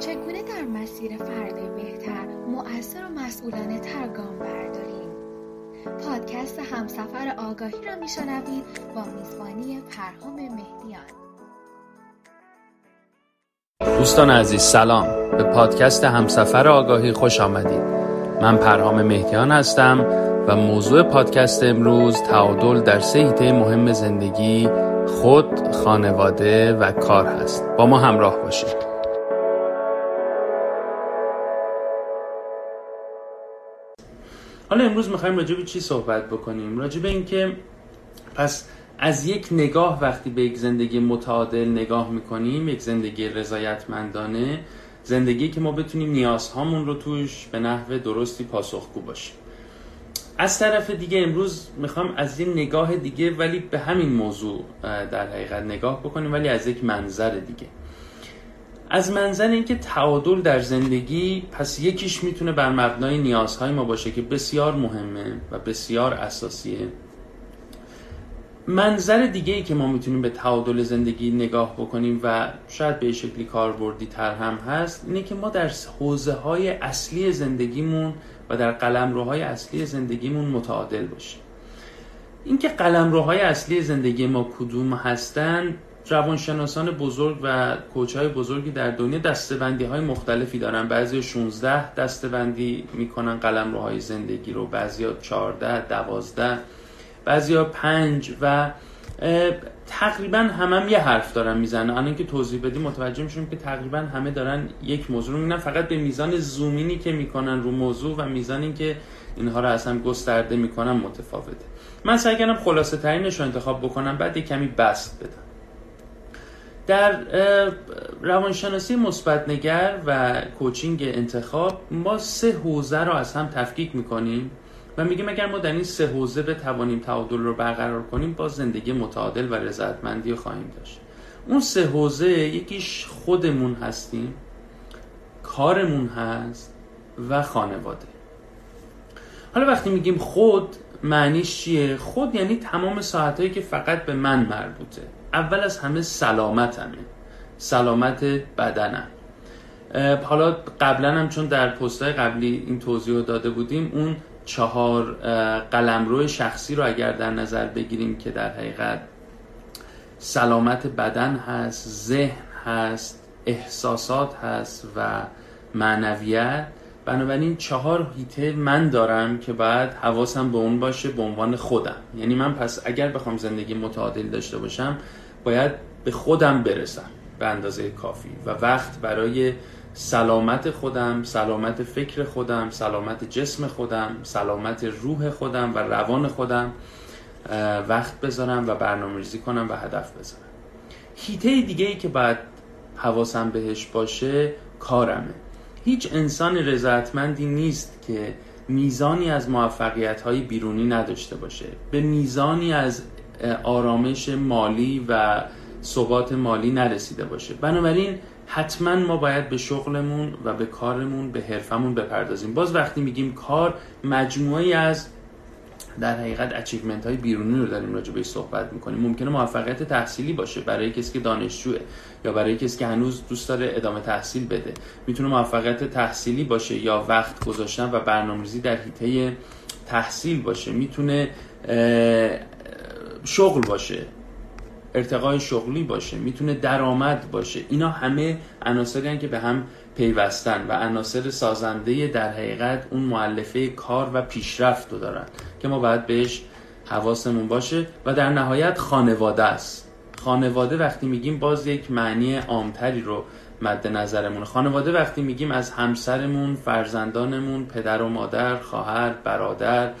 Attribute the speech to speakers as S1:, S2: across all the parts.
S1: چگونه در مسیر فرد بهتر مؤثر و مسئولانه تر گام برداریم؟ پادکست همسفر آگاهی را میشنوید با میزبانی پرهام مهدیان.
S2: دوستان عزیز سلام. به پادکست همسفر آگاهی خوش آمدید. من پرهام مهدیان هستم و موضوع پادکست امروز تعادل در سه مهم زندگی خود، خانواده و کار هست. با ما همراه باشید. حالا امروز می‌خوایم راجع به چی صحبت بکنیم؟ راجع به اینکه پس از یک نگاه وقتی به یک زندگی متعادل نگاه می‌کنیم یک زندگی رضایتمندانه زندگی که ما بتونیم نیازهامون رو توش به نحو درستی پاسخگو باشیم. از طرف دیگه امروز می‌خوام از این نگاه دیگه ولی به همین موضوع در حقیقت نگاه بکنیم ولی از یک منظر دیگه. از منظر اینکه تعادل در زندگی پس یکیش می‌تونه بر مبنای نیازهای ما باشه که بسیار مهمه و بسیار اساسیه. منظر دیگه ای که ما می‌تونیم به تعادل زندگی نگاه بکنیم و شاید به شکلی کاربردی تر هم هست اینه که ما در حوزه های اصلی زندگیمون و در قلمروهای اصلی زندگیمون متعادل باشیم. اینکه قلمروهای اصلی زندگی ما کدوم هستن روانشناسان بزرگ و کوچهای بزرگی در دنیا دستبندی های مختلفی دارن. بعضی 16 دستبندی می‌کنن قلمروهای زندگی رو بعضی 14 12 بعضی ها 5 و تقریبا همه هم یه حرف دارن می‌زنن. الان که توضیح بدیم متوجه میشیم که تقریبا همه دارن یک موضوع رو فقط به میزان زومینی که می‌کنن رو موضوع و میزانی که اینها رو اصلا گسترده می‌کنن متفاوته. من سعی کردم خلاصه ترینش رو انتخاب بکنم بعد یک کمی بست بدم. در روانشناسی مثبت نگر و کوچینگ انتخاب ما سه حوزه رو از هم تفکیک می‌کنیم و میگیم اگر ما در این سه حوزه بتوانیم تعادل رو برقرار کنیم با زندگی متعادل و رضایتمندی خواهیم داشت. اون سه حوزه یکیش خودمون هستیم کارمون هست و خانواده. حالا وقتی میگیم خود معنیش چیه؟ خود یعنی تمام ساعتهایی که فقط به من مربوطه. اول از همه سلامتمه. سلامت بدنم. حالا قبلا هم چون در پستای قبلی این توضیح رو داده بودیم اون چهار قلمرو شخصی رو اگر در نظر بگیریم که در حقیقت سلامت بدن هست ذهن هست احساسات هست و معنویت. بنابراین چهار هیته من دارم که باید حواسم به اون باشه به عنوان خودم. یعنی من پس اگر بخوام زندگی متعادل داشته باشم باید به خودم برسم به اندازه کافی و وقت برای سلامت خودم سلامت فکر خودم سلامت جسم خودم سلامت روح خودم و روان خودم وقت بذارم و برنامه کنم و هدف بذارم. هیته دیگه ای که باید حواسم بهش باشه کارمه. هیچ انسان رضایتمندی نیست که میزانی از موفقیت های بیرونی نداشته باشه. به میزانی از آرامش مالی و ثبات مالی نرسیده باشه. بنابراین حتما ما باید به شغلمون و به کارمون به حرفمون بپردازیم. باز وقتی میگیم کار مجموعی از در حقیقت اچیومنت های بیرونی رو داریم راجع بهش صحبت می‌کنیم. ممکنه موفقیت تحصیلی باشه برای کسی که دانشجوه یا برای کسی که هنوز دوست داره ادامه تحصیل بده. می‌تونه موفقیت تحصیلی باشه یا وقت گذاشتن و برنامه‌ریزی در حیطه تحصیل باشه. می‌تونه شغل باشه ارتقای شغلی باشه می‌تونه درآمد باشه. اینا همه عناصری که به هم پیوستن و عناصر سازنده در حقیقت اون معلفه کار و پیشرفت رو دارن که ما باید بهش حواسمون باشه و در نهایت خانواده است. خانواده وقتی میگیم باز یک معنی عامتری رو مد نظرمون خانواده وقتی میگیم از همسرمون فرزندانمون پدر و مادر خواهر برادر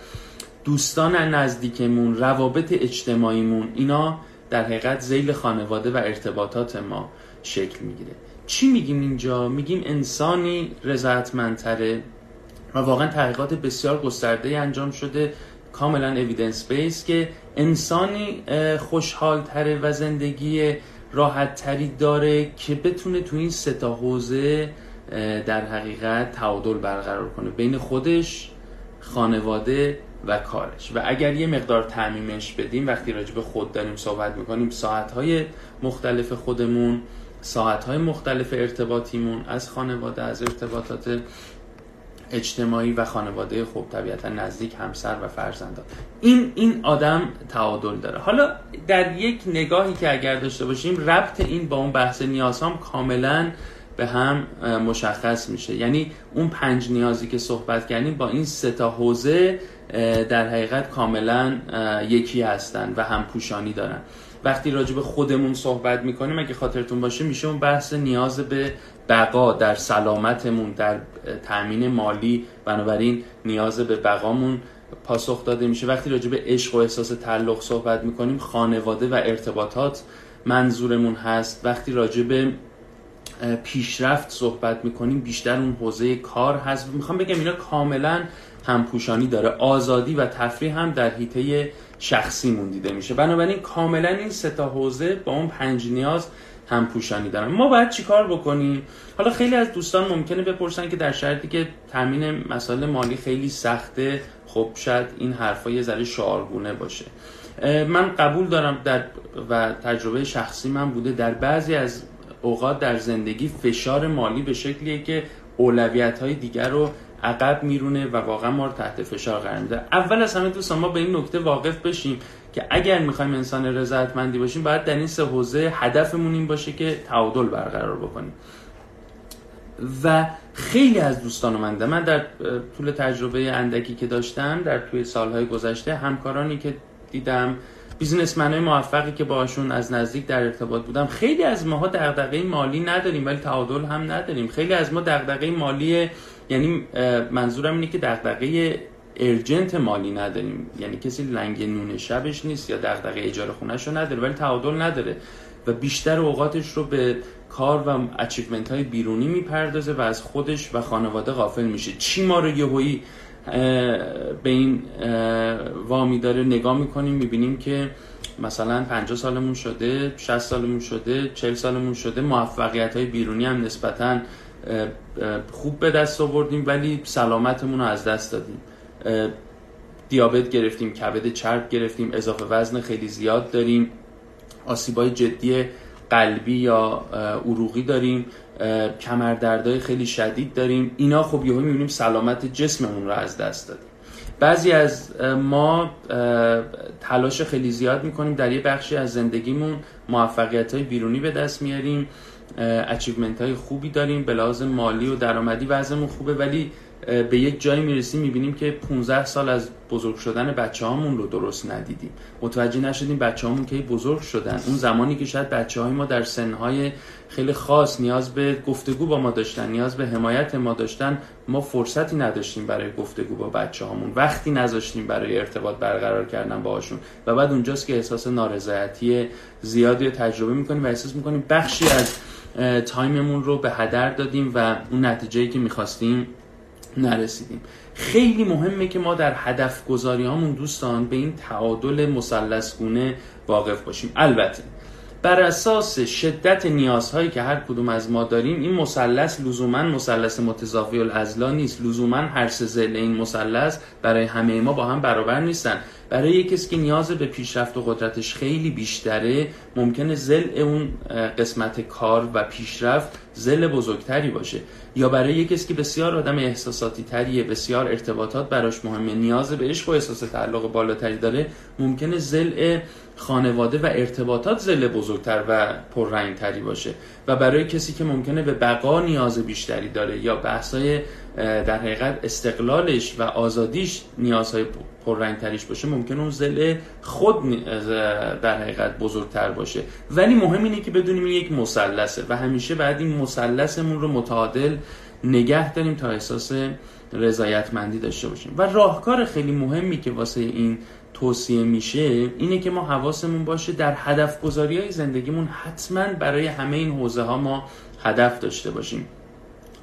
S2: دوستان نزدیکمون روابط اجتماعیمون اینا در حقیقت زیل خانواده و ارتباطات ما شکل می‌گیره. چی میگیم اینجا؟ میگیم انسانی رضایتمندتره و واقعا تحقیقات بسیار گسترده انجام شده کاملا اویدنس بیس که انسانی خوشحالتره و زندگی راحت تری داره که بتونه تو این سه حوزه در حقیقت تعادل برقرار کنه. بین خودش خانواده و کارش. و اگر یه مقدار تعمیمش بدیم وقتی راجع به خود داریم صحبت می‌کنیم ساعتهای مختلف خودمون ساعت های مختلف ارتباطیمون از خانواده از ارتباطات اجتماعی و خانواده خوب طبیعتا نزدیک همسر و فرزندان. این این آدم تعادل داره. حالا در یک نگاهی که اگر داشته باشیم ربط این با اون بحث نیاز هم کاملا به هم مشخص میشه. یعنی اون پنج نیازی که صحبت کردیم با این سه تا حوزه در حقیقت کاملا یکی هستن و هم پوشانی دارن. وقتی راجع به خودمون صحبت می‌کنیم اگه خاطرتون باشه میشه اون بحث نیاز به بقا در سلامتمون در تأمین مالی. بنابراین نیاز به بقامون پاسخ داده میشه. وقتی راجع به عشق و احساس تعلق صحبت می‌کنیم خانواده و ارتباطات منظورمون هست. وقتی راجع به پیشرفت صحبت می‌کنیم بیشتر اون حوزه کار هست. می‌خوام بگم اینا کاملا همپوشانی داره. آزادی و تفریح هم در حیطه شخصیمون دیده میشه. بنابراین کاملا این سه تا حوزه با اون پنج نیاز هم پوشانی دارن. ما باید چیکار بکنیم؟ حالا خیلی از دوستان ممکنه بپرسن که در شرطی که تامین مسائل مالی خیلی سخته خب شاید این حرفا یه ذره شعارگونه باشه. من قبول دارم در و تجربه شخصی من بوده. در بعضی از اوقات در زندگی فشار مالی به شکلیه که اولویت های دیگر رو عقب میرونه و واقعا ما رو تحت فشار قرار میده. اول از همه دوستان ما به این نکته واقف بشیم که اگر می‌خوایم انسان رضایتمندی باشیم باید در این سه حوزه هدفمون این باشه که تعادل برقرار بکنیم. و خیلی از دوستان من من در طول تجربه اندکی که داشتم در توی سالهای گذشته همکارانی که دیدم بیزنسمن های موفقی که باشون از نزدیک در ارتباط بودم. خیلی از ماها دغدغه مالی نداریم ولی تعادل هم نداریم. خیلی از ما دغدغه مالی یعنی منظورم اینه که دغدغه ارجنت مالی نداریم. یعنی کسی لنگ نون شبش نیست یا دغدغه اجاره خونش رو نداره ولی تعادل نداره. و بیشتر اوقاتش رو به کار و اچیومنت های بیرونی می‌پردازه و از خودش و خانواده غافل میشه. چی ما رو یهویی به این وامی داره نگاه می‌کنیم می‌بینیم که مثلا 50 سالمون شده 60 سالمون شده 40 سالمون شده موفقیت های بیرونی هم نسبتا خوب به دست آوردیم ولی سلامتمون رو از دست دادیم. دیابت گرفتیم کبد چرب گرفتیم اضافه وزن خیلی زیاد داریم آسیبای جدی قلبی یا عروقی داریم. کمردردهای خیلی شدید داریم. اینا خب یهو می‌بینیم سلامت جسممون رو از دست دادیم. بعضی از ما تلاش خیلی زیاد می‌کنیم در یه بخشی از زندگیمون موفقیت های بیرونی به دست میاریم. اچیومنت های خوبی داریم. به لحاظ مالی و درآمدی وضعمون خوبه ولی به یک جایی می‌رسیم می‌بینیم که 15 سال از بزرگ شدن بچه هامون رو درست ندیدیم. متوجه نشدیم بچه هامون که بزرگ شدن. اون زمانی که شاید بچه های ما در سنهای خیلی خاص نیاز به گفتگو با ما داشتن نیاز به حمایت ما داشتن ما فرصتی نداشتیم برای گفتگو با بچه هامون وقتی نذاشتیم برای ارتباط برقرار کردن باهاشون. و بعد اونجاست که احساس نارضایتی زیادی تجربه می‌کنیم و احساس می‌کنیم بخشی از تایممون رو به هدر دادیم و اون نتیجه‌ای که می‌خواستیم نرسیدیم. خیلی مهمه که ما در هدف گذاری هامون دوستان به این تعادل مسلسگونه واقف باشیم. البته بر اساس شدت نیازهایی که هر کدوم از ما داریم این مثلث لزوما مثلث متضافی الازلا نیست. لزوما هر سه زل این مثلث برای همه ما با هم برابر نیستن. برای کسی که نیاز به پیشرفت و قدرتش خیلی بیشتره ممکنه زل اون قسمت کار و پیشرفت زل بزرگتری باشه. یا برای کسی که بسیار آدم احساساتی تریه بسیار ارتباطات براش مهمه نیاز به عشق و احساس تعلق بالاتری داره ممکنه زل خانواده و ارتباطات زل بزرگتر و پررنگتری باشه و برای کسی که ممکنه به بقا نیاز بیشتری داره یا بحثای در حقیقت استقلالش و آزادیش نیازهای پررنگتریش باشه ممکن اون زل خود در حقیقت بزرگتر باشه. ولی مهم اینه که بدونیم یک مثلثه و همیشه بعد این مثلثمون رو متعادل نگه داریم تا احساس رضایتمندی داشته باشیم. و راهکار خیلی مهمی که واسه این توصیه میشه اینه که ما حواسمون باشه در هدف گذاری های زندگیمون حتما برای همه این حوزه ها ما هدف داشته باشیم.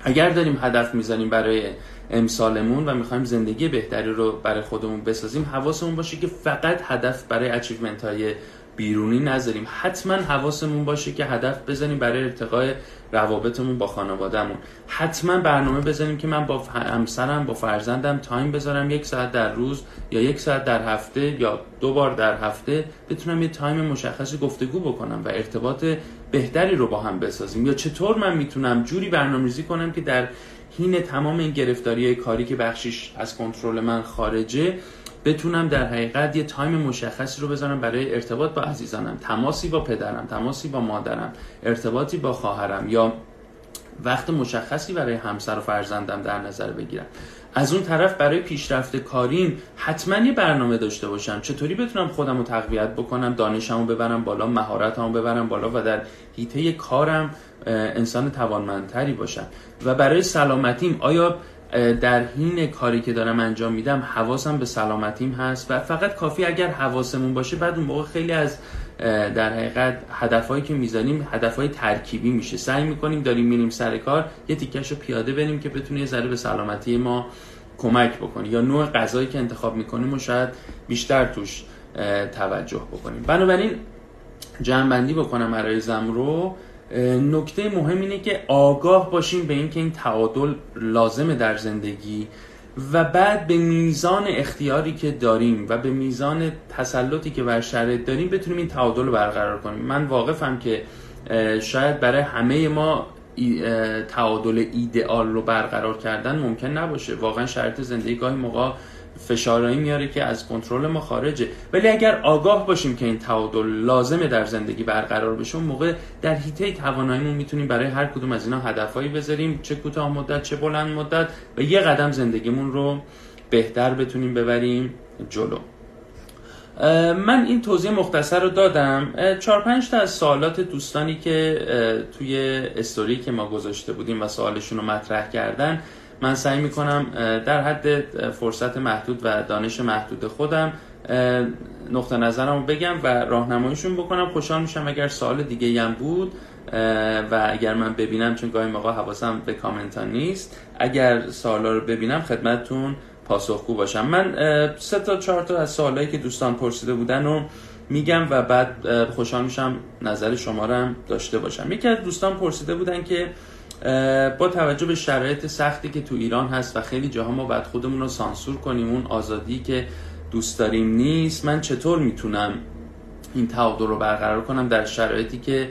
S2: اگر داریم هدف می‌زنیم برای امسالمون و می‌خوایم زندگی بهتری رو برای خودمون بسازیم حواسمون باشه که فقط هدف برای achievement های بیرونی نذاریم. حتما حواسمون باشه که هدف بزنیم برای ارتقای روابطمون با خانوادهمون. حتما برنامه بذاریم که من با همسرم با فرزندم time بذارم یک ساعت در روز یا یک ساعت در هفته یا دو بار در هفته بتونم یه time مشخصی گفتگو بکنم و ارتباط بهتری رو با هم بسازیم. یا چطور من می‌تونم جوری برنامه‌ریزی کنم که در حین تمام این گرفتاری کاری که بخشیش از کنترل من خارجه بتونم در حقیقت یه تایم مشخصی رو بذارم برای ارتباط با عزیزانم. تماسی با پدرم تماسی با مادرم ارتباطی با خواهرم یا وقت مشخصی برای همسر و فرزندم در نظر بگیرم. از اون طرف برای پیشرفت کاریم حتما یه برنامه داشته باشم. چطوری بتونم خودم رو تقویت بکنم دانشمو ببرم بالا مهارتمو ببرم بالا و در حیطه کارم انسان توانمندتری باشم؟ و برای سلامتیم آیا در حین کاری که دارم انجام میدم حواسم به سلامتیم هست و فقط کافی اگر حواسمون باشه بعد اون موقع خیلی از در حقیقت هدفهایی که می‌زنیم هدفهای ترکیبی میشه. سعی می‌کنیم داریم میریم سر کار یه تیکش رو پیاده بریم که بتونه یه ذره به سلامتی ما کمک بکنه. یا نوع غذایی که انتخاب می‌کنیم و شاید بیشتر توش توجه بکنیم. بنابراین جمع بکنم عرایزم رو نکته مهم اینه که آگاه باشیم به اینکه این تعادل لازمه در زندگی و بعد به میزان اختیاری که داریم و به میزان تسلطی که بر شرایط داریم بتونیم این تعادل رو برقرار کنیم. من واقفم که شاید برای همه ما تعادل ایدئال رو برقرار کردن ممکن نباشه. واقعا شرط زندگی گاهی موقع فشارهایی میاره که از کنترل ما خارجه. ولی اگر آگاه باشیم که این تعادل لازمه در زندگی برقرار بشه اون موقع در حیطه تواناییمون می‌تونیم برای هر کدوم از اینا هدفهایی بذاریم. چه کوتاه مدت چه بلند مدت و یه قدم زندگیمون رو بهتر بتونیم ببریم جلو. من این توضیح مختصر رو دادم. چهار پنج تا از سوالات دوستانی که توی استوری که ما گذاشته بودیم و سوالشون رو مطرح کردن من سعی می‌کنم در حد فرصت محدود و دانش محدود خودم نقطه نظرم بگم و راهنماییشون بکنم. خوشحال میشم اگر سوال دیگه هم بود و اگر من ببینم چون گاهی موقع حواسم به کامنت ها نیست اگر سوالا رو ببینم خدمتتون پاسخگو باشم. من سه تا چهار تا از سوالایی که دوستان پرسیده بودن رو میگم و بعد خوشحال میشم نظر شما رو هم داشته باشم. یکی از دوستان پرسیده بودن که با توجه به شرایط سختی که تو ایران هست و خیلی جاها ما باید خودمون رو سانسور کنیم اون آزادی که دوست داریم نیست من چطور می‌تونم این تعادل رو برقرار کنم در شرایطی که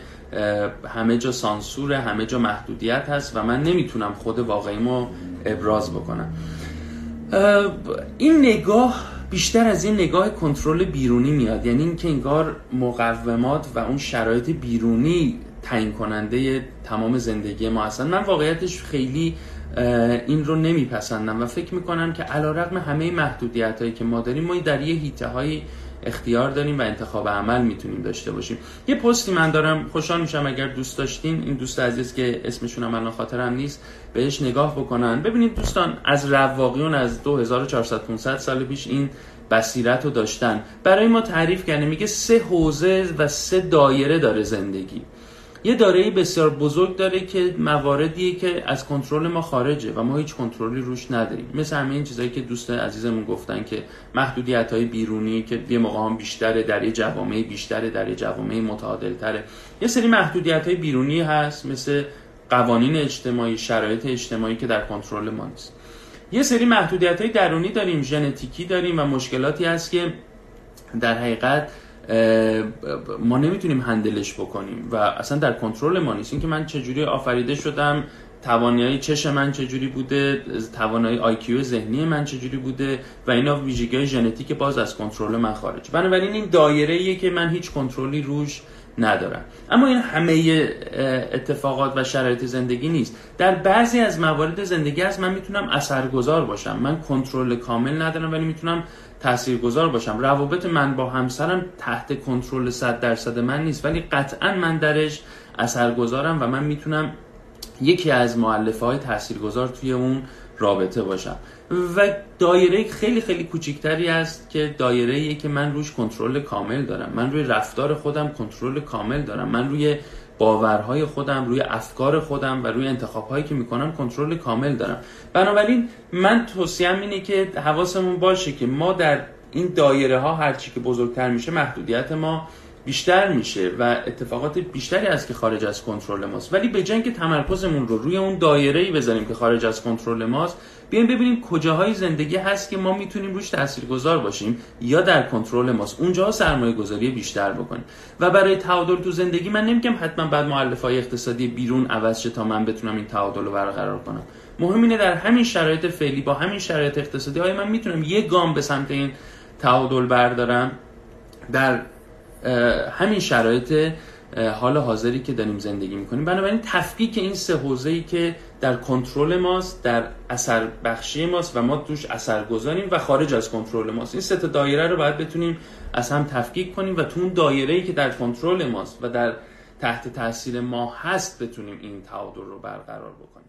S2: همه جا سانسور همه جا محدودیت هست و من نمی‌تونم خود واقعیمو ابراز بکنم. این نگاه بیشتر از این نگاه کنترل بیرونی میاد یعنی اینکه انگار مقومات و اون شرایط بیرونی تعیین کننده تمام زندگی ما هستن. من واقعیتش خیلی این رو نمیپسندم و فکر می‌کنم که علا رقم همه محدودیت هایی که ما داریم ما در یه هیته های اختیار داریم و انتخاب عمل می‌تونیم داشته باشیم. یه پستی من دارم خوشحال میشم اگر دوست داشتین. این دوست عزیز که اسمشون هم الان خاطرم نیست بهش نگاه بکنن. ببینید دوستان از رواقیون از 2400 500 سال پیش این بصیرت رو داشتن. برای ما تعریف کرده میگه سه حوزه و سه دایره داره زندگی. یه دارایی بسیار بزرگ داره که مواردیه که از کنترل ما خارجه و ما هیچ کنترلی روش نداریم. مثل همه این چیزایی که دوست عزیزمون گفتن که محدودیت های بیرونی که یه موقع هم بیشتره در یه جوامع بیشتره در یه جوامع متعادل تره یه سری محدودیت های بیرونی هست مثل قوانین اجتماعی شرایط اجتماعی که در کنترل ما نیست. یه سری محدودیت های درونی داریم ژنتیکی داریم و مشکلاتی هست که در حقیقت ما نمی‌تونیم هندلش بکنیم و اصلا در کنترل ما نیست. اینکه من چجوری آفریده شدم توانایی چش من چجوری بوده توانایی آیکیو ذهنی من چجوری بوده و اینا ویژگی ژنتیک باز از کنترل من خارج. بنابراین این دایره ایه که من هیچ کنترلی روش ندارم. اما این همه اتفاقات و شرایط زندگی نیست. در بعضی از موارد زندگی از من می‌تونم اثرگذار باشم. من کنترل کامل ندارم ولی می‌تونم تاثیرگذار باشم. روابط من با همسرم تحت کنترل 100 درصد من نیست ولی قطعا من درش اثرگذارم و من می‌تونم یکی از معلفه های تاثیرگذار توی اون رابطه باشم. و دایره خیلی خیلی کوچیکتری است که دایره ای که من روش کنترل کامل دارم. من روی رفتار خودم کنترل کامل دارم. من روی باورهای خودم روی افکار خودم و روی انتخابهایی که می‌کنم کنترل کامل دارم. بنابراین من توصیم اینه که حواسمون باشه که ما در این دایره ها هرچی که بزرگتر میشه محدودیت ما بیشتر میشه و اتفاقات بیشتری از که خارج از کنترل ماست. ولی به جنگ تمرکزمون رو روی اون دایره ای بذاریم که خارج از کنترل ماست بیایم ببینیم کجاهای زندگی هست که ما می‌تونیم روش تاثیرگذار باشیم یا در کنترل ماست. اونجا سرمایه گذاری بیشتر بکنیم. و برای تعادل تو زندگی من نمیگم حتما بعد مؤلفه های اقتصادی بیرون عوض شه تا من بتونم این تعادل رو برقرار کنم. مهم اینه در همین شرایط فعلی با همین شرایط اقتصادی آیا من می‌تونم یه گام به سمت این تعادل بردارم؟ در همین شرایط حال حاضری که داریم زندگی می‌کنیم. بنابراین تفکیک این سه حوزه ای که در کنترل ماست در اثر بخشی ماست و ما توش اثر گذاریم و خارج از کنترل ماست. این سه دایره رو باید بتونیم از هم تفکیک کنیم و تو اون دایره ای که در کنترل ماست و در تحت تاثیر ما هست بتونیم این تعادل رو برقرار بکنیم.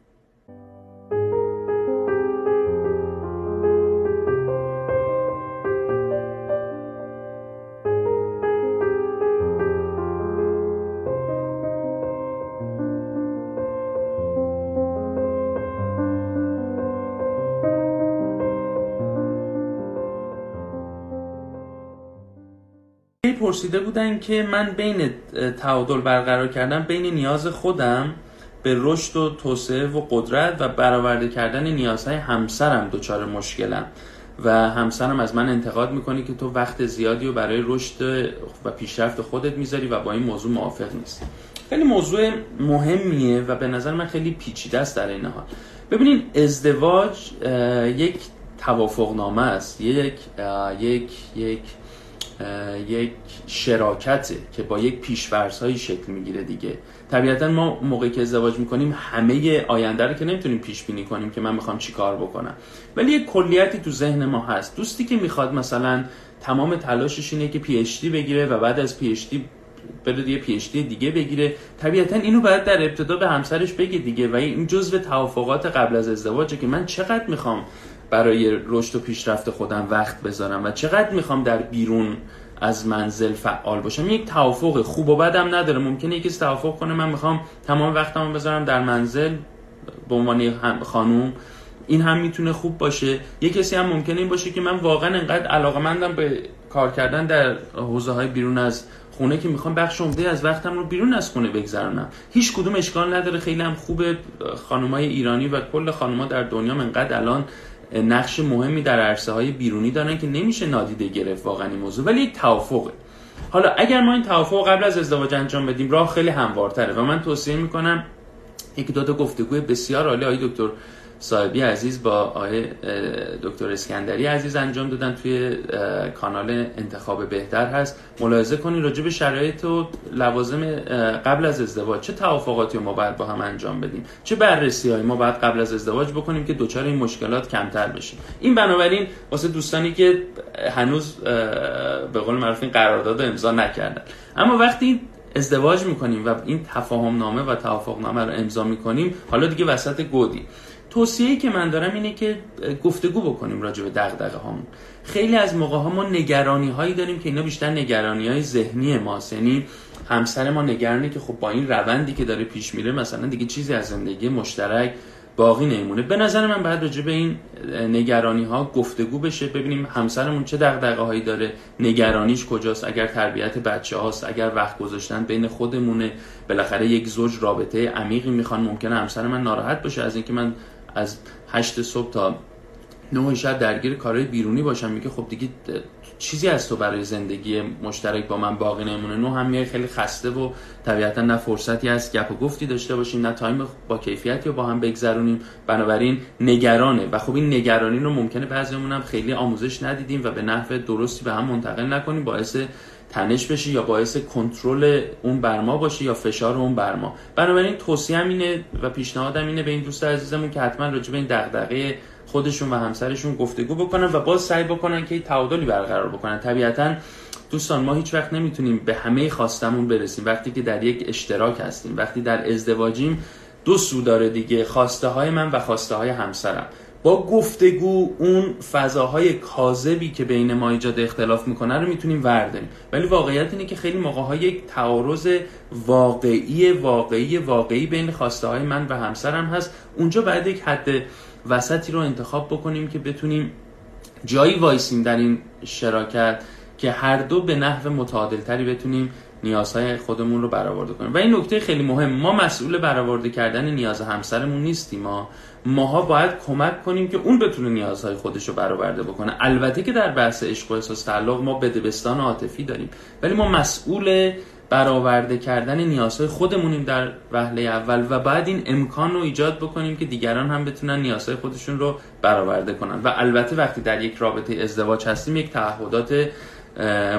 S2: پرسیده بودن که من بین تعادل برقرار کردن بین نیاز خودم به رشد و توسعه و قدرت و برآورده کردن نیازهای همسرم دچار مشکلم و همسرم از من انتقاد می‌کنی که تو وقت زیادی رو برای رشد و پیشرفت خودت می‌ذاری و با این موضوع موافق نیست خیلی موضوع مهمیه و به نظر من خیلی پیچیده است در این حال. ببینید ازدواج یک توافق نامه است. یک یک یک یک شراکته که با یک پیش‌فرض‌هایی شکل می‌گیره دیگه. طبیعتا ما موقعی که ازدواج می‌کنیم همه آینده رو که نمی‌تونیم پیش بینی کنیم که من می‌خوام چی کار بکنم. ولی یک کلیتی تو ذهن ما هست. دوستی که می‌خواد مثلا تمام تلاشش اینه که پی بگیره و بعد از پی بره یه پی دیگه بگیره. طبیعتا اینو باید در ابتدا به همسرش بگه دیگه و این جزء توافقات قبل از ازدواجه که من چقدر می‌خوام برای رشد و پیشرفت خودم وقت بذارم و چقدر می‌خوام در بیرون از منزل فعال باشم. یک توافق خوب و بدم نداره. ممکنه یکی توافق کنه من می‌خوام تمام وقتمو بذارم در منزل. به عنوان خانوم. این هم می‌تونه خوب باشه. یه کسی هم ممکنه این باشه که من واقعا انقدر علاقمندم به کار کردن در حوزه های بیرون از خونه که می‌خوام بخش عمده از وقتم رو بیرون از خونه بگذرونم. هیچ کدوم اشکال نداره. خیلی هم خوبه. خانمای ایرانی و کل خانوما در دنیا انقدر الان نقش مهمی در عرصه های بیرونی دارن که نمیشه نادیده گرفت واقعا این موضوع ولی یک توافقه. حالا اگر ما این توافق قبل از ازدواج انجام بدیم راه خیلی هموارتره و من توصیه می‌کنم یک دو تا گفتگوی بسیار عالی آقای دکتر صاحبی عزیز با آقای دکتر اسکندری عزیز انجام دادن توی کانال انتخاب بهتر هست. ملاحظه کنید راجع به شرایط و لوازم قبل از ازدواج چه توافقاتی ما باید با هم انجام بدیم؟ چه بررسی هایی ما باید قبل از ازدواج بکنیم که دچار این مشکلات کمتر بشیم این بنابراین واسه دوستانی که هنوز به قول معروف این قرارداد امضا نکردن. اما وقتی ازدواج می‌کنیم و این تفاهم نامه و توافق نامه رو امضا می‌کنیم حالا دیگه وسط گودی. توصیه‌ای که من دارم اینه که گفتگو بکنیم راجع به دغدغه هامون خیلی از موقع ها ما نگرانی هایی داریم که اینا بیشتر نگرانی های ذهنی ماست. یعنی همسر ما نگرانه که خب با این روندی که داره پیش میره مثلا دیگه چیزی از زندگی مشترک باقی نمیمونه. به نظر من بعد راجع به این نگرانی ها گفتگو بشه ببینیم همسرمون چه دغدغه هایی داره نگرانیش کجاست اگر تربیت بچه هاست اگر وقت گذاشتن بین خودمونه. بالاخره یک زوج رابطه عمیقی می‌خوان. ممکنه همسر من ناراحت باشه از اینکه من از هشت صبح تا نه شب درگیر کارهای بیرونی باشم. میگه خب دیگه چیزی از تو برای زندگی مشترک با من باقی نمونه. نو هم میای خیلی خسته و طبیعتا نه فرصتی از گپ و گفتی داشته باشیم نه تایم با کیفیتی رو با هم بگذرونیم. بنابراین نگرانه. و خب این نگرانی رو ممکنه بعضیمون هم خیلی آموزش ندیدیم و به نحو درستی به هم منتقل نکنیم. باعث تنش بشه یا باعث کنترل اون برما باشه یا فشار اون برما بنابراین توصیه اینه و پیشنهادم اینه به این دوست عزیزمون که حتما راجع به این دغدغه خودشون و همسرشون گفتگو بکنن و باز سعی بکنن که تعادلی برقرار بکنن. طبیعتا دوستان ما هیچ وقت نمی‌تونیم به همه خواستمون برسیم. وقتی که در یک اشتراک هستیم وقتی در ازدواجیم دو سو داره دیگه خواسته های من و خواسته های همسرم. با گفتگو اون فضاهای کاذبی که بین ما ایجاد اختلاف می‌کنه رو می‌تونیم ورداریم. ولی واقعیت اینه که خیلی موقع یک تعارض واقعی واقعی واقعی بین خواسته های من و همسرم هست. اونجا باید یک حد وسطی رو انتخاب بکنیم که بتونیم جایی وایسیم در این شراکت که هر دو به نحو متعادلتری بتونیم نیازهای خودمون رو برآورده کنیم. و این نکته خیلی مهم. ما مسئول برآورده کردن نیاز همسرمون نیستیم. ما ماها باید کمک کنیم که اون بتونه نیازهای خودش رو برآورده بکنه. البته که در بحث عشق و احساس تعلق ما بدبستان عاطفی داریم. ولی ما مسئول برآورده کردن نیازهای خودمونیم در وهله اول و بعد این امکان رو ایجاد بکنیم که دیگران هم بتونن نیازهای خودشون رو برآورده کنن. و البته وقتی در یک رابطه ازدواج هستیم یک تعهدات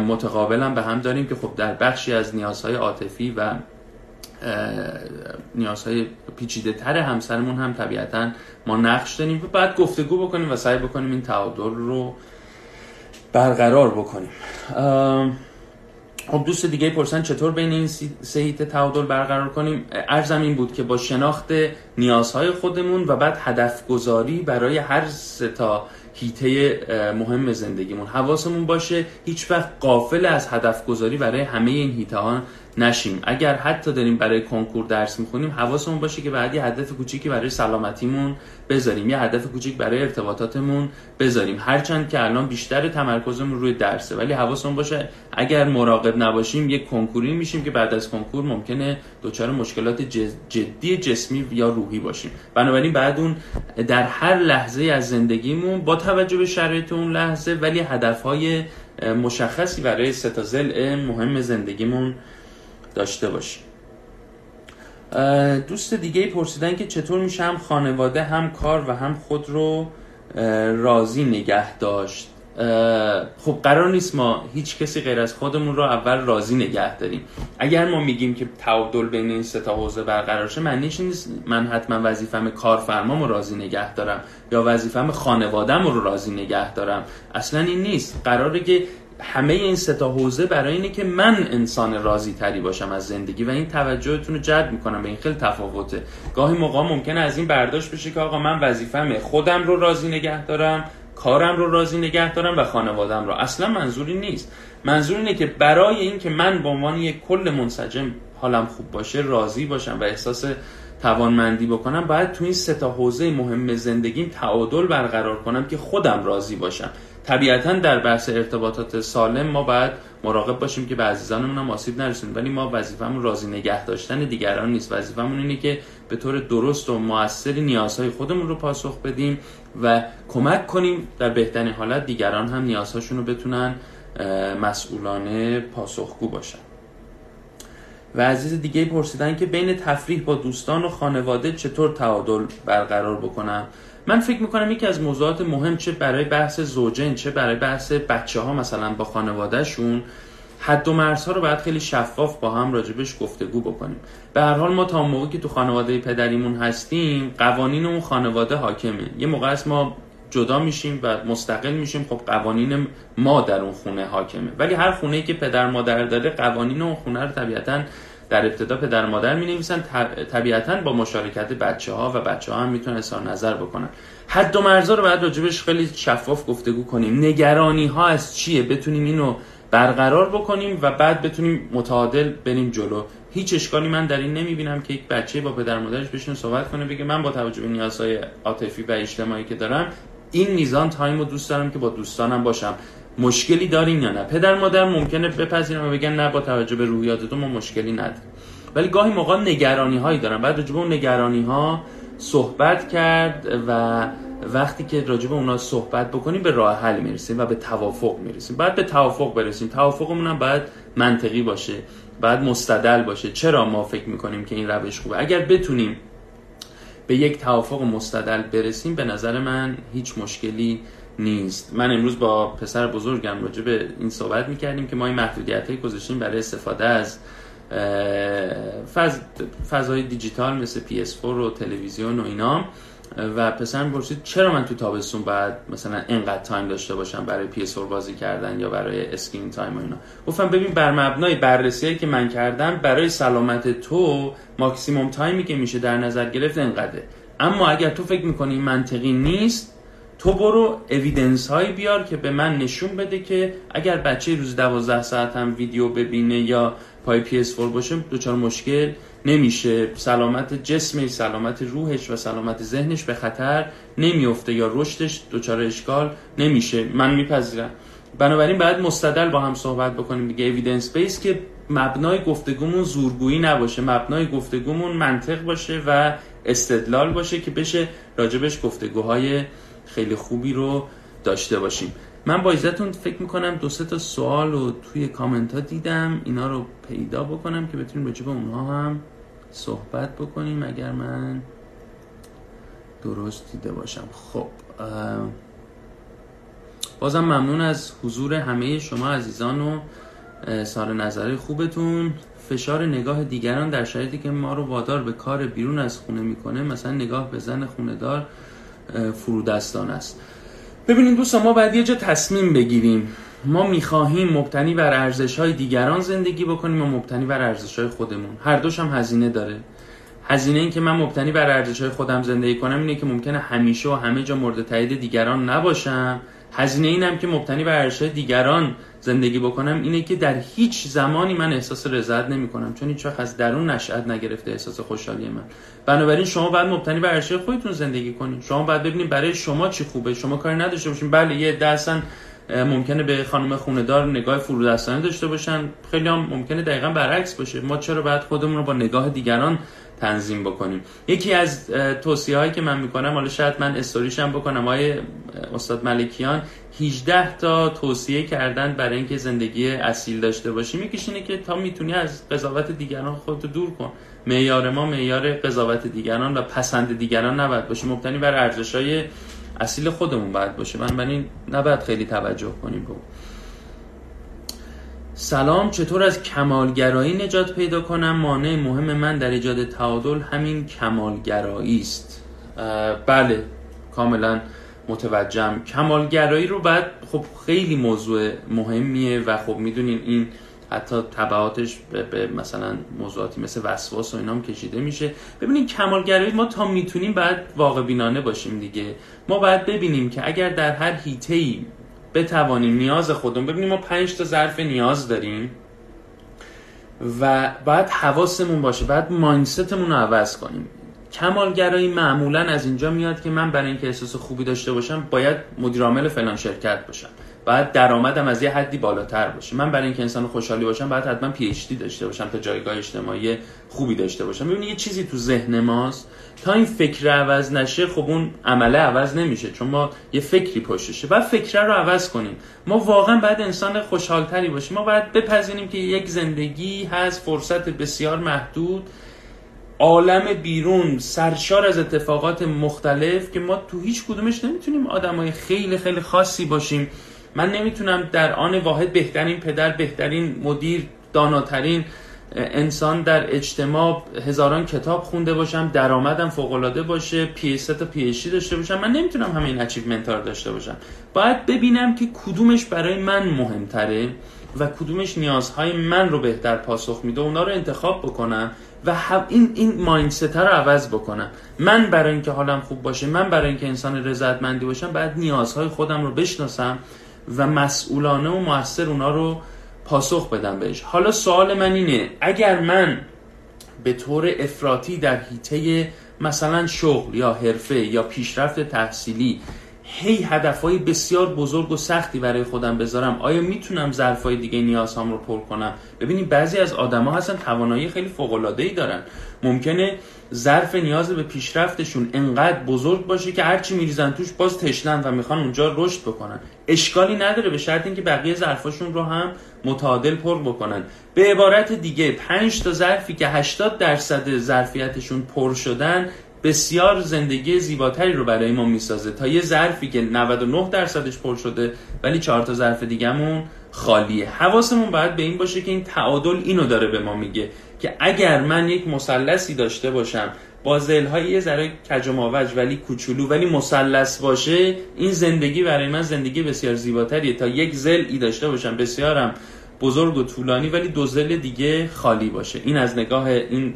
S2: متقابل به هم داریم که خب در بخشی از نیازهای عاطفی و نیازهای پیچیده تر همسرمون هم طبیعتا ما نقش داریم. و بعد گفتگو بکنیم و سعی بکنیم این تعادل رو برقرار بکنیم. خب دوست دیگه پرسن چطور بین این سه هیت تعادل برقرار کنیم؟ ارزم این بود که با شناخت نیازهای خودمون و بعد هدف گذاری برای هر سه تا هیته مهم زندگیمون. حواسمون باشه هیچ وقت قافل از هدف گذاری برای همه این هیته ها نشیم. اگر حتی داریم برای کنکور درس می‌خونیم حواسمون باشه که بعد یه هدف کوچیکی برای سلامتیمون بذاریم. یه هدف کوچیک برای ارتباطاتمون بذاریم. هرچند که الان بیشتر تمرکزمون روی درسه ولی حواسمون باشه اگر مراقب نباشیم یه کنکوری میشیم که بعد از کنکور ممکنه دچار مشکلات جدی جسمی یا روحی باشیم. بنابراین بعد اون در هر لحظه از زندگیمون با توجه به شرایط اون لحظه ولی هدفهای مشخصی برای ستا مهم زندگیمون داشته باشیم دوست دیگه پرسیدن که چطور میشه هم خانواده هم کار و هم خود رو راضی نگه داشت؟ خب قرار نیست ما هیچ کسی غیر از خودمون رو اول راضی نگه داریم. اگر ما میگیم که تعادل بین این سه تا حوزه برقرار شه معنیش نیست من حتما وظیفم کارفرمامو راضی نگه دارم یا وظیفم خانوادم رو راضی نگه دارم. اصلا این نیست. قراره که همه این ستا حوزه برای اینه که من انسان راضی تری باشم از زندگی و این توجهتون رو جلب می‌کنم به این خیلی تفاوته. گاهی موقع ممکنه از این برداشت بشه که آقا من وظیفم خودم رو راضی نگه دارم کارم رو راضی نگه دارم و خانوادم رو. اصلا منظوری نیست. منظور اینه که برای اینکه من به عنوان یک کل منسجم حالم خوب باشه راضی باشم و احساس توانمندی بکنم باید تو این سه تا حوزه مهم زندگیم تعادل برقرار کنم که خودم راضی باشم. طبیعتا در بحث ارتباطات سالم ما باید مراقب باشیم که به عزیزانمون هم آسیب نرسونیم ولی ما وظیفمون راضی نگه داشتن دیگران نیست. وظیفمون اینه که به طور درست و موثری نیازهای خودمون رو پاسخ بدیم و کمک کنیم در بهترین حالت دیگران هم نیازهاشون رو بتونن مسئولانه پاسخگو باشن. و عزیز دیگه پرسیدن که بین تفریح با دوستان و خانواده چطور تعادل برقرار بکنم من فکر می‌کنم یکی از موضوعات مهم چه برای بحث زوجین چه برای بحث بچه ها مثلا با خانوادهشون حد و مرزها رو باید خیلی شفاف با هم راجبش گفتگو بکنیم. به هر حال ما تا موقعی که تو خانواده پدریمون هستیم قوانین اون خانواده حاکمه. یه موقع است ما جدا میشیم و مستقل میشیم. خب قوانین ما در اون خونه حاکمه. ولی هر خونه که پدر مادر داره قوانین اون خونه رو طبیعتا در ابتدا پدر مادر می نویسن طبیعتا با مشارکت بچه ها و بچه ها هم می‌تونن اظهار نظر بکنن. حد و مرزا رو باید راجبش خیلی شفاف گفتگو کنیم. نگرانی ها از چیه؟ بتونیم اینو برقرار بکنیم و بعد بتونیم متعادل بریم جلو. هیچ اشکالی من در این نمی‌بینم که یک بچه با پدر مادرش بشینه صحبت کنه بگه من با توجه به نیازهای عاطفی و اجتماعی که دارم این میزان تایم رو دوست دارم که با دوستانم باشم. مشکلی دارین یا نه؟ پدر مادر ممکنه بپذیرن و بگن نه با توجه به روحیات ما مشکلی نداریم. ولی گاهی موقع نگرانی هایی دارن بعد راجع به اون نگرانی ها صحبت کرد و وقتی که راجع به اونا صحبت بکنیم به راه حل می‌رسیم و به توافق می‌رسیم. بعد به توافق برسیم. توافقمون هم باید منطقی باشه. بعد مستدل باشه. چرا ما فکر می‌کنیم که این روش خوبه؟ اگر بتونیم به یک توافق مستدل برسیم به نظر من هیچ مشکلی نیست. من امروز با پسر بزرگم راجع به این صحبت می‌کردیم که ما این محدودیت هایی گذاشتیم برای استفاده از فض... فضای دیجیتال مثل PS4 و تلویزیون و اینا. و پسرم پرسید چرا من تو تابستون باید مثلا اینقدر time داشته باشم برای PS4 بازی کردن یا برای screen time و اینا؟ گفتم ببین بر مبنای بررسی که من کردم برای سلامت تو ماکسیموم تایمی که میشه در نظر گرفت اینقدره. اما اگر تو فکر می‌کنی منطقی نیست تو برو اویدنس هایی بیار که به من نشون بده که اگر بچه روز دوازده ساعت هم ویدیو ببینه یا پای PS4 باشه دوچار مشکل نمیشه. سلامت جسمش سلامت روحش و سلامت ذهنش به خطر نمیفته یا رشدش دوچار اشکال نمیشه. من میپذیرم. بنابراین باید مستدل با هم صحبت بکنیم. دیگه اویدنس بیس که مبنای گفتگومون زورگویی نباشه. مبنای گفتگومون منطق باشه و استدلال باشه که بشه راجبش گفتگوهای خیلی خوبی رو داشته باشیم. من با عزتون فکر می‌کنم دو سه تا سوال رو توی کامنت ها دیدم. اینا رو پیدا بکنم که بتونیم راجع به اونها هم صحبت بکنیم اگر من درست دیده باشم. خب بازم ممنون از حضور همه شما عزیزان و سال نظر خوبتون. فشار نگاه دیگران در شرایطی که ما رو وادار به کار بیرون از خونه می‌کنه مثلا نگاه به زن خونه دار فرودستان است. ببینید دوستان ما باید یه جا تصمیم بگیریم. ما می‌خواهیم مبتنی بر ارزش های دیگران زندگی بکنیم و مبتنی بر ارزش های خودمون. هر دوش هم هزینه داره. هزینه این که من مبتنی بر ارزش های خودم زندگی کنم اینه که ممکنه همیشه و همه جا مورد تایید دیگران نباشم. هزینه اینم که مبتنی بر ارزش دیگران زندگی بکنم اینه که در هیچ زمانی من احساس رضایت نمی کنم چون هیچ از درون نشأت نگرفته احساس خوشحالی من. بنابراین شما باید مبتنی بر ارزش خودتون زندگی کنید شما باید ببینید برای شما چی خوبه. شما کاری نداشته باشین. بله یه دستن ممکنه به خانم خونهدار نگاه فرودستانه داشته باشن. خیلی هم ممکنه دقیقا برعکس باشه. ما چرا باید خودمون رو با نگاه دیگران تنظیم بکنیم؟ یکی از توصیه هایی که من می‌کنم حالا شاید من استوریشم بکنم های استاد ملکیان 18 تا توصیه کردن برای اینکه زندگی اصیل داشته باشیم یکیش اینه که تا می‌تونی از قضاوت دیگران خودتو دور کن. معیار ما معیار قضاوت دیگران و پسند دیگران نباید باشه. مبتنی بر ارزش های اصیل خودمون باید باشه. من این نباید خیلی توجه کنیم به سلام چطور از کمالگرایی نجات پیدا کنم؟ مانع مهم من در ایجاد تعادل همین کمالگرایی است. بله کاملا متوجهم. کمالگرایی رو بعد خب خیلی موضوع مهمیه و خب می‌دونین این حتی تبعاتش به مثلا موضوعاتی مثل وسواس و اینا هم کشیده میشه. ببینید کمالگرایی ما تا می‌تونیم بعد واقع بینانه باشیم دیگه. ما باید ببینیم که اگر در هر هیته ای بتوانیم نیاز خودمون ببینیم ما پنج تا ظرف نیاز داریم و باید حواسمون باشه بعد ماینستمون رو عوض کنیم. کمالگرایی معمولا از اینجا میاد که من برای اینکه احساس خوبی داشته باشم باید مدیر فلان شرکت باشم. باید درآمدم از یه حدی بالاتر باشه. من برای اینکه انسان خوشحالی باشم باید حتما پی اچ دی داشته باشم تا جایگاه اجتماعی خوبی داشته باشم. ببینید یه چیزی تو ذهن ماست. تا این فکر عوض نشه خب اون عمله عوض نمیشه چون ما یه فکری پشتشه. بعد فکر رو عوض کنیم. ما واقعا باید انسان خوشحالتری باشیم. ما باید بپذیریم که یک زندگی هست فرصت بسیار محدود. عالم بیرون سرشار از اتفاقات مختلف که ما تو هیچ کدومش نمی‌تونیم آدمای خیلی خیلی خاصی باشیم. من نمی‌تونم در آن واحد بهترین پدر بهترین مدیر داناترین انسان در اجتماع هزاران کتاب خونده باشم درآمدم فوق العاده باشه پی تا پی داشته باشم. من نمی‌تونم همه این achievement رو داشته باشم. باید ببینم که کدومش برای من مهمتره و کدومش نیازهای من رو بهتر پاسخ میده اونا رو انتخاب بکنم و این این مایندست رو عوض بکنم. من برای اینکه حالم خوب باشه من برای اینکه انسان رضایتمندی باشم باید نیازهای خودم رو بشناسم و مسئولانه و موثر اونا رو پاسخ بدم بهش. حالا سوال من اینه اگر من به طور افراطی در حیطه مثلا شغل یا حرفه یا پیشرفت تحصیلی هی هدفهای بسیار بزرگ و سختی برای خودم بذارم. آیا می‌تونم ظرفای دیگه نیازهام رو پر کنم؟ ببینید بعضی از آدما هستن توانایی خیلی فوق العاده ای دارن. ممکنه ظرف نیاز به پیشرفتشون انقدر بزرگ باشه که هرچی میریزن توش باز تشنن و می‌خوان اونجا رشد بکنن. اشکالی نداره به شرط اینکه بقیه ظرفاشون رو هم متعادل پر بکنن. به عبارت دیگه 5 تا ظرفی که 80 درصد ظرفیتشون پر شدن بسیار زندگی زیباتری رو برای ما می‌سازه. تا یه ظرفی که 99 درصدش پر شده ولی چهار تا ظرف دیگهمون خالیه. حواسمون باید به این باشه که این تعادل اینو داره به ما میگه که اگر من یک مثلثی داشته باشم با های یه ذره کج ولی کوچولو ولی مثلث باشه این زندگی برای من زندگی بسیار زیباتریه. تا یک ای داشته باشم بسیارم بزرگ و طولانی ولی دو زل دیگه خالی باشه. این از نگاه این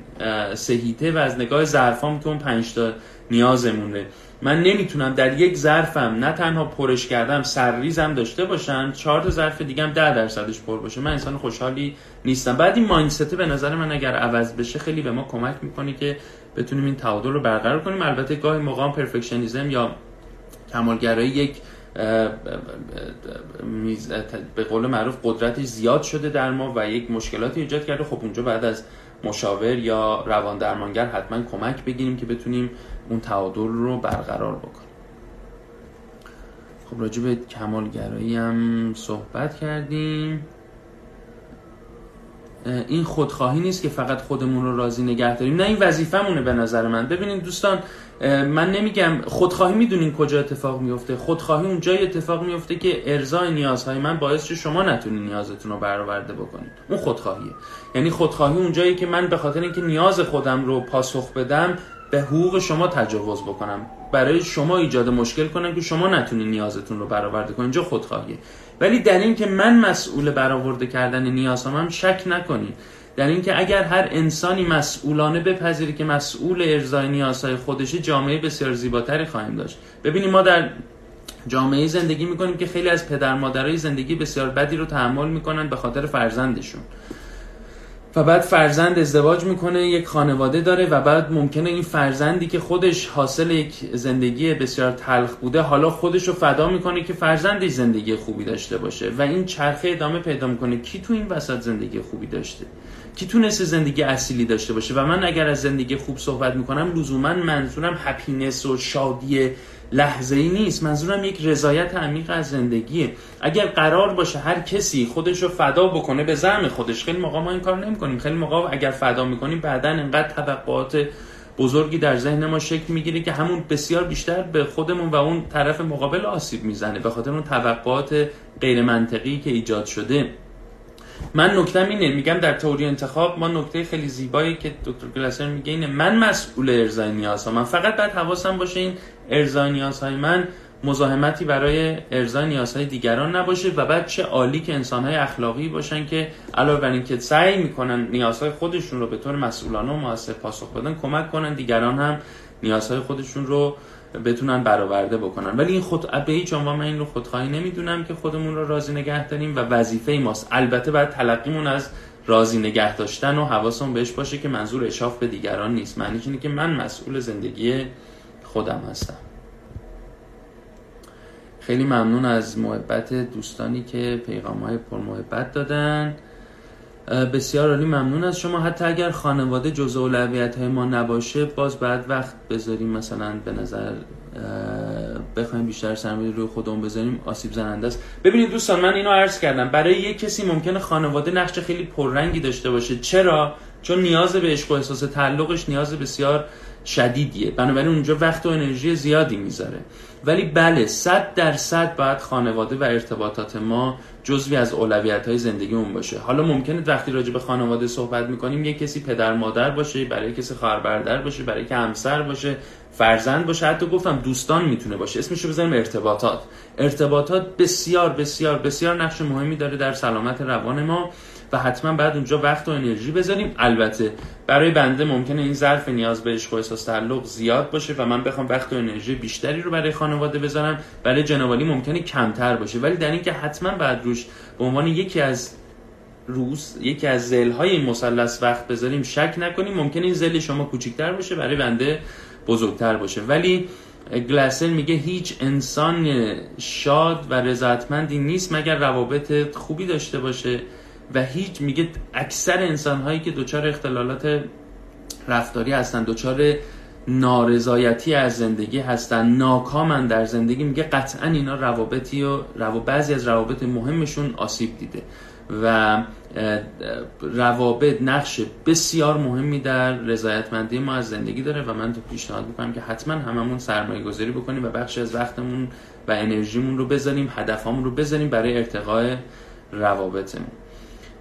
S2: سهیته و از نگاه ظرفام تو اون پنج تا نیازمونه. من نمی‌تونم در یک ظرفم نه تنها پرش کردم سرریزم داشته باشم چهار تا ظرف دیگه هم ده درصدش پر باشه. من انسان خوشحالی نیستم. بعد این مایندست به نظر من اگر عوض بشه خیلی به ما کمک می‌کنه که بتونیم این تعادل رو برقرار کنیم. البته گاهی مقام پرفکشنیزم یا کمالگرایی یک به قول معروف قدرتش زیاد شده در ما و یک مشکلاتی ایجاد کرده. خب اونجا بعد از مشاور یا روان درمانگر حتما کمک بگیریم که بتونیم اون تعادل رو برقرار بکنیم. خب راجع به کمالگرایی هم صحبت کردیم. این خودخواهی نیست که فقط خودمون رو راضی نگه داریم. نه این وظیفمونه به نظر من. ببینید دوستان من نمیگم خودخواهی می‌دونین کجا اتفاق میفته خودخواهی اون جای اتفاق میفته که ارزای نیازهای من باعث شه شما نتونین نیازتون رو برآورده بکنید. اون خودخواهیه. یعنی خودخواهی اون جایی که من به خاطر اینکه نیاز خودم رو پاسخ بدم به حقوق شما تجاوز بکنم. برای شما ایجاد مشکل کنم که شما نتونین نیازتون رو برآورده کنید اینجا خودخواهیه. ولی در این که من مسئول برآورده کردن نیازهام شک نکنید. در اینکه اگر هر انسانی مسئولانه بپذیره که مسئول ارزای نیازهای خودشه جامعه بسیار زیباتری خواهیم داشت. ببینیم ما در جامعه زندگی می‌کنیم که خیلی از پدر مادرای زندگی بسیار بدی رو تحمل می‌کنن به خاطر فرزندشون. و بعد فرزند ازدواج می‌کنه یک خانواده داره و بعد ممکنه این فرزندی که خودش حاصل یک زندگی بسیار تلخ بوده حالا خودش رو فدا می‌کنه که فرزندش زندگی خوبی داشته باشه و این چرخه ادامه پیدا می‌کنه. کی تو این وسط زندگی خوبی داشته؟ کی تونسته زندگی اصیلی داشته باشه؟ و من اگر از زندگی خوب صحبت می‌کنم لزوما منظورم هپینس و شادی لحظه ای نیست. منظورم یک رضایت عمیق از زندگیه. اگر قرار باشه هر کسی خودش رو فدا بکنه به زعم خودش خیلی موقع ما این کار نمی‌کنیم. خیلی موقع اگر فدا می‌کنیم بعدا انقدر توقعات بزرگی در ذهن ما شکل می‌گیره که همون بسیار بیشتر به خودمون و اون طرف مقابل آسیب می‌زنه. به خاطر اون توقعات غیر منطقی که ایجاد شده. من نکتم اینه میگم در توری انتخاب ما نکته خیلی زیبایی که دکتر گلاسر میگه اینه من مسئول ارزای نیازها من فقط باید حواسم باشه این ارزای نیازهای من مزاحمتی برای ارزای نیازهای دیگران نباشه و بعد چه عالی که انسانهای اخلاقی باشن که علاوه بر اینکه سعی می‌کنن نیازهای خودشون رو به طور مسئولانه و موثر پاسخ بدن کمک کنن دیگران هم نیازهای خودشون رو بتونن برآورده بکنن. ولی این خود به هیچ عنوان من این رو خودخواهی نمی‌دونم که خودمون رو راضی نگه داریم و وظیفه ماست. البته بعد تلقیمون از راضی نگه داشتن و حواسمون بهش باشه که منظور اشاف به دیگران نیست. معنیش اینه که من مسئول زندگی خودم هستم. خیلی ممنون از محبت دوستانی که پیغام های پر محبت دادن. بسیار عالی ممنون از شما. حتی اگر خانواده جزء اولویت های ما نباشه باز بعد وقت بذاریم. مثلا به نظر بخوایم بیشتر سرمایه روی خودمون بذاریم آسیب زننده است. ببینید دوستان من اینو عرض کردم. برای یک کسی ممکنه خانواده نقش خیلی پررنگی داشته باشه. چرا؟ چون نیاز به عشق و احساس تعلقش نیاز بسیار شدیدیه. بنابراین اونجا وقت و انرژی زیادی می‌ذاره. ولی بله صد درصد باید خانواده و ارتباطات ما جزوی از اولویت های زندگیمون باشه. حالا ممکنه وقتی راجع به خانواده صحبت می‌کنیم یه کسی پدر مادر باشه برای کسی خواهر برادر باشه برای که همسر باشه فرزند باشه. حتی گفتم دوستان می‌تونه باشه. اسمشو بزنیم ارتباطات. ارتباطات بسیار بسیار بسیار نقش مهمی داره در سلامت روان ما. و حتما بعد اونجا وقت و انرژی بذاریم. البته برای بنده ممکنه این ظرف نیاز به عشق و احساس تعلق زیاد باشه و من بخوام وقت و انرژی بیشتری رو برای خانواده بذارم. برای جنوالی ممکنه کمتر باشه. ولی در اینکه حتما بعد روش به عنوان یکی از روز یکی از زل های این مثلث وقت بذاریم شک نکنیم. ممکنه این زل شما کوچیکتر باشه برای بنده بزرگتر باشه. ولی گلاسل میگه هیچ انسان شاد و رضایتمندی نیست مگر روابط خوبی داشته باشه. و هیچ میگه اکثر انسان هایی که دچار اختلالات رفتاری هستن دچار نارضایتی از زندگی هستن ناکامن در زندگی میگه قطعا اینا روابطی و رو... بعضی از روابط مهمشون آسیب دیده و روابط نقش بسیار مهمی در رضایتمندی ما از زندگی داره و من تو پیشنهاد می‌کنم که حتما هممون سرمایه گذاری بکنیم و بخشی از وقتمون و انرژیمون رو بذاریم هدفمون رو بذاریم برای ارتقاء روابطمون.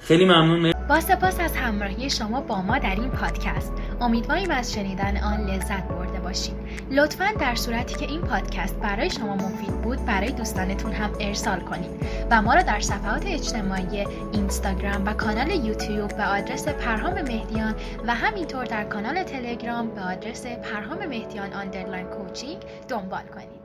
S2: خیلی ممنون.
S1: با سپاس از همراهی شما با ما در این پادکست. امیدواریم از شنیدن آن لذت برده باشید. لطفا در صورتی که این پادکست برای شما مفید بود برای دوستانتون هم ارسال کنید و ما را در صفحات اجتماعی اینستاگرام و کانال یوتیوب به آدرس پرهام مهدیان و همینطور در کانال تلگرام به آدرس پرهام مهدیان underline coaching دنبال کنید.